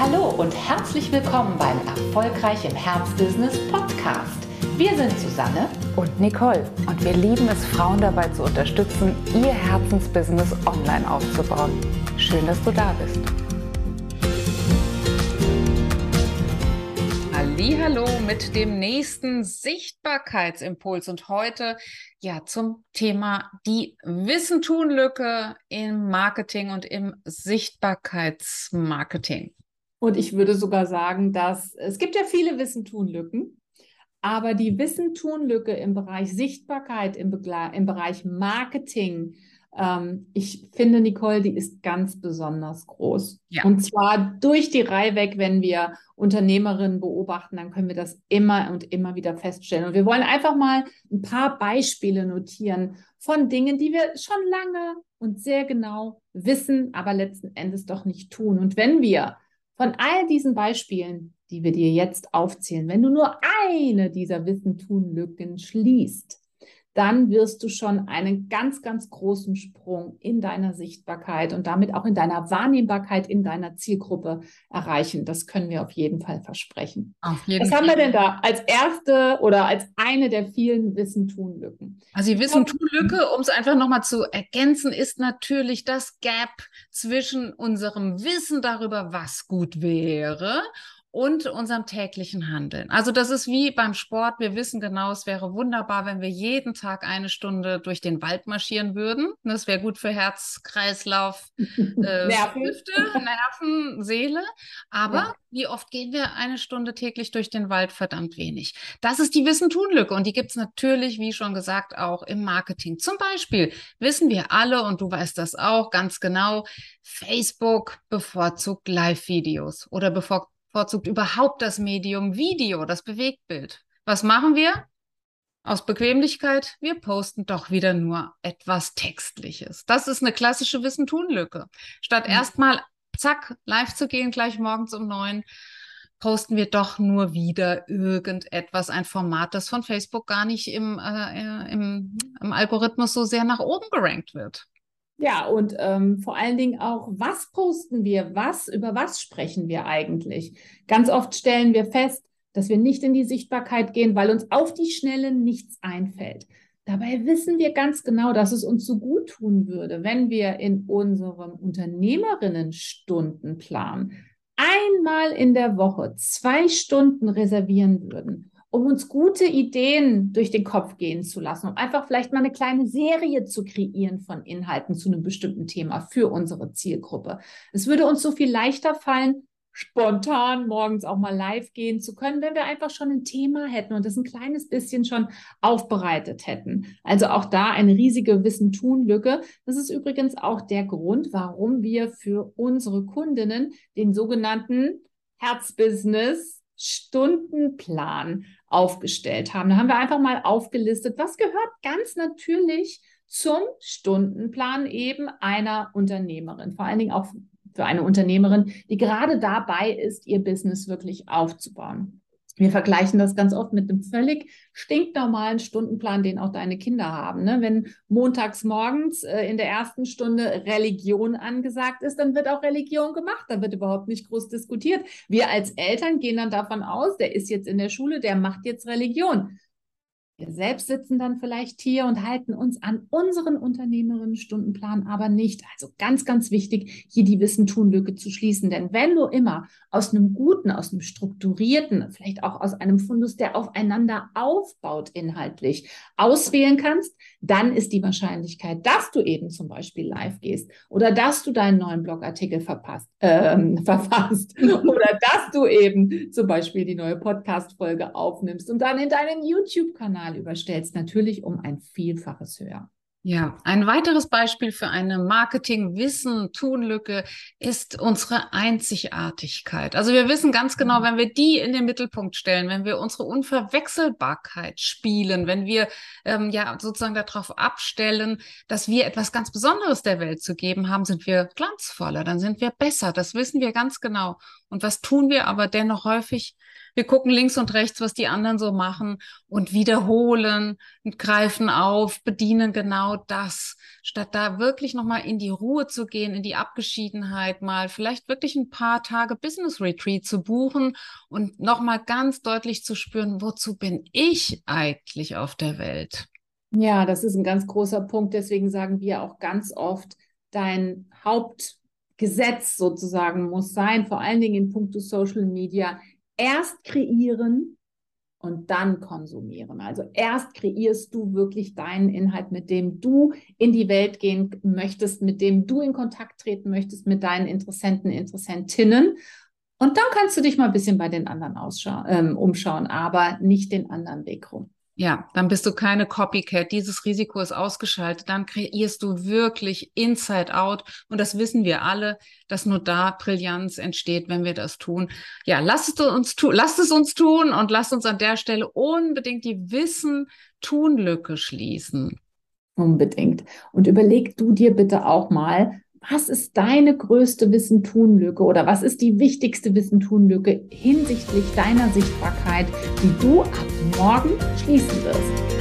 Hallo und herzlich willkommen beim Erfolgreich im Herzbusiness Podcast. Wir sind Susanne und Nicole und wir lieben es, Frauen dabei zu unterstützen, ihr Herzensbusiness online aufzubauen. Schön, dass du da bist. Hallo mit dem nächsten Sichtbarkeitsimpuls und heute ja zum Thema die Wissen-Tun-Lücke im Marketing und im Sichtbarkeitsmarketing. Und ich würde sogar sagen, dass es gibt ja viele Wissen-Tun-Lücken, aber die Wissen-Tun-Lücke im Bereich Sichtbarkeit, im, Begle im Bereich Marketing, ähm, ich finde, Nicole, die ist ganz besonders groß. Ja. Und zwar durch die Reihe weg, wenn wir Unternehmerinnen beobachten, dann können wir das immer und immer wieder feststellen. Und wir wollen einfach mal ein paar Beispiele notieren von Dingen, die wir schon lange und sehr genau wissen, aber letzten Endes doch nicht tun. Und wenn wir von all diesen Beispielen, die wir dir jetzt aufzählen, wenn du nur eine dieser Wissen-Tun-Lücken schließt, dann wirst du schon einen ganz, ganz großen Sprung in deiner Sichtbarkeit und damit auch in deiner Wahrnehmbarkeit in deiner Zielgruppe erreichen. Das können wir auf jeden Fall versprechen. Jeden Was Fall. haben wir denn da als erste oder als eine der vielen Wissen-Tun-Lücken? Also die Wissen-Tun-Lücke, um es einfach nochmal zu ergänzen, ist natürlich das Gap zwischen unserem Wissen darüber, was gut wäre und unserem täglichen Handeln. Also das ist wie beim Sport. Wir wissen genau, es wäre wunderbar, wenn wir jeden Tag eine Stunde durch den Wald marschieren würden. Das wäre gut für Herz, Kreislauf, äh, Nerven. Hüfte, Nerven, Seele. Aber ja. wie oft gehen wir eine Stunde täglich durch den Wald? Verdammt wenig. Das ist die Wissen-Tun-Lücke und die gibt es natürlich, wie schon gesagt, auch im Marketing. Zum Beispiel wissen wir alle, und du weißt das auch ganz genau, Facebook bevorzugt Live-Videos oder bevorzugt bevorzugt überhaupt das Medium Video, das Bewegtbild. Was machen wir? Aus Bequemlichkeit, wir posten doch wieder nur etwas Textliches. Das ist eine klassische Wissen-Tun-Lücke. Statt mhm. erstmal, zack, live zu gehen, gleich morgens um neun, posten wir doch nur wieder irgendetwas, ein Format, das von Facebook gar nicht im, äh, im, im Algorithmus so sehr nach oben gerankt wird. Ja, und ähm, vor allen Dingen auch, was posten wir, was, über was sprechen wir eigentlich? Ganz oft stellen wir fest, dass wir nicht in die Sichtbarkeit gehen, weil uns auf die Schnelle nichts einfällt. Dabei wissen wir ganz genau, dass es uns so gut tun würde, wenn wir in unserem Unternehmerinnenstundenplan einmal in der Woche zwei Stunden reservieren würden, um uns gute Ideen durch den Kopf gehen zu lassen, um einfach vielleicht mal eine kleine Serie zu kreieren von Inhalten zu einem bestimmten Thema für unsere Zielgruppe. Es würde uns so viel leichter fallen, spontan morgens auch mal live gehen zu können, wenn wir einfach schon ein Thema hätten und das ein kleines bisschen schon aufbereitet hätten. Also auch da eine riesige Wissen-Tun-Lücke. Das ist übrigens auch der Grund, warum wir für unsere Kundinnen den sogenannten Herzbusiness Stundenplan aufgestellt haben. Da haben wir einfach mal aufgelistet, was gehört ganz natürlich zum Stundenplan eben einer Unternehmerin, vor allen Dingen auch für eine Unternehmerin, die gerade dabei ist, ihr Business wirklich aufzubauen. Wir vergleichen das ganz oft mit einem völlig stinknormalen Stundenplan, den auch deine Kinder haben. Ne? Wenn montags morgens äh, in der ersten Stunde Religion angesagt ist, dann wird auch Religion gemacht. Da wird überhaupt nicht groß diskutiert. Wir als Eltern gehen dann davon aus, der ist jetzt in der Schule, der macht jetzt Religion. Wir selbst sitzen dann vielleicht hier und halten uns an unseren Unternehmerinnen-Stundenplan aber nicht. Also ganz, ganz wichtig, hier die Wissen-Tun-Lücke zu schließen. Denn wenn du immer aus einem guten, aus einem strukturierten, vielleicht auch aus einem Fundus, der aufeinander aufbaut inhaltlich, auswählen kannst, dann ist die Wahrscheinlichkeit, dass du eben zum Beispiel live gehst oder dass du deinen neuen Blogartikel verpasst, ähm, verfasst oder dass du eben zum Beispiel die neue Podcast-Folge aufnimmst und dann in deinen YouTube-Kanal Kanal überstellst, natürlich um ein Vielfaches höher. Ja, ein weiteres Beispiel für eine Marketing-Wissen-Tunlücke ist unsere Einzigartigkeit. Also wir wissen ganz genau, mhm. wenn wir die in den Mittelpunkt stellen, wenn wir unsere Unverwechselbarkeit spielen, wenn wir ähm, ja sozusagen darauf abstellen, dass wir etwas ganz Besonderes der Welt zu geben haben, sind wir glanzvoller, dann sind wir besser. Das wissen wir ganz genau. Und was tun wir aber dennoch häufig? Wir gucken links und rechts, was die anderen so machen und wiederholen und greifen auf, bedienen genau das, statt da wirklich nochmal in die Ruhe zu gehen, in die Abgeschiedenheit, mal vielleicht wirklich ein paar Tage Business Retreat zu buchen und nochmal ganz deutlich zu spüren, wozu bin ich eigentlich auf der Welt? Ja, das ist ein ganz großer Punkt. Deswegen sagen wir auch ganz oft, dein Hauptgesetz sozusagen muss sein, vor allen Dingen in puncto Social Media, erst kreieren und dann konsumieren. Also erst kreierst du wirklich deinen Inhalt, mit dem du in die Welt gehen möchtest, mit dem du in Kontakt treten möchtest, mit deinen Interessenten, Interessentinnen. Und dann kannst du dich mal ein bisschen bei den anderen ähm, umschauen, aber nicht den anderen Weg rum. Ja, dann bist du keine Copycat. Dieses Risiko ist ausgeschaltet. Dann kreierst du wirklich Inside Out. Und das wissen wir alle, dass nur da Brillanz entsteht, wenn wir das tun. Ja, lasst es uns tun, lasst es uns tun und lasst uns an der Stelle unbedingt die Wissen-Tun-Lücke schließen. Unbedingt. Und überleg du dir bitte auch mal, was ist deine größte Wissen-Tun-Lücke oder was ist die wichtigste Wissen-Tun-Lücke hinsichtlich deiner Sichtbarkeit, die du ab morgen schließen wirst?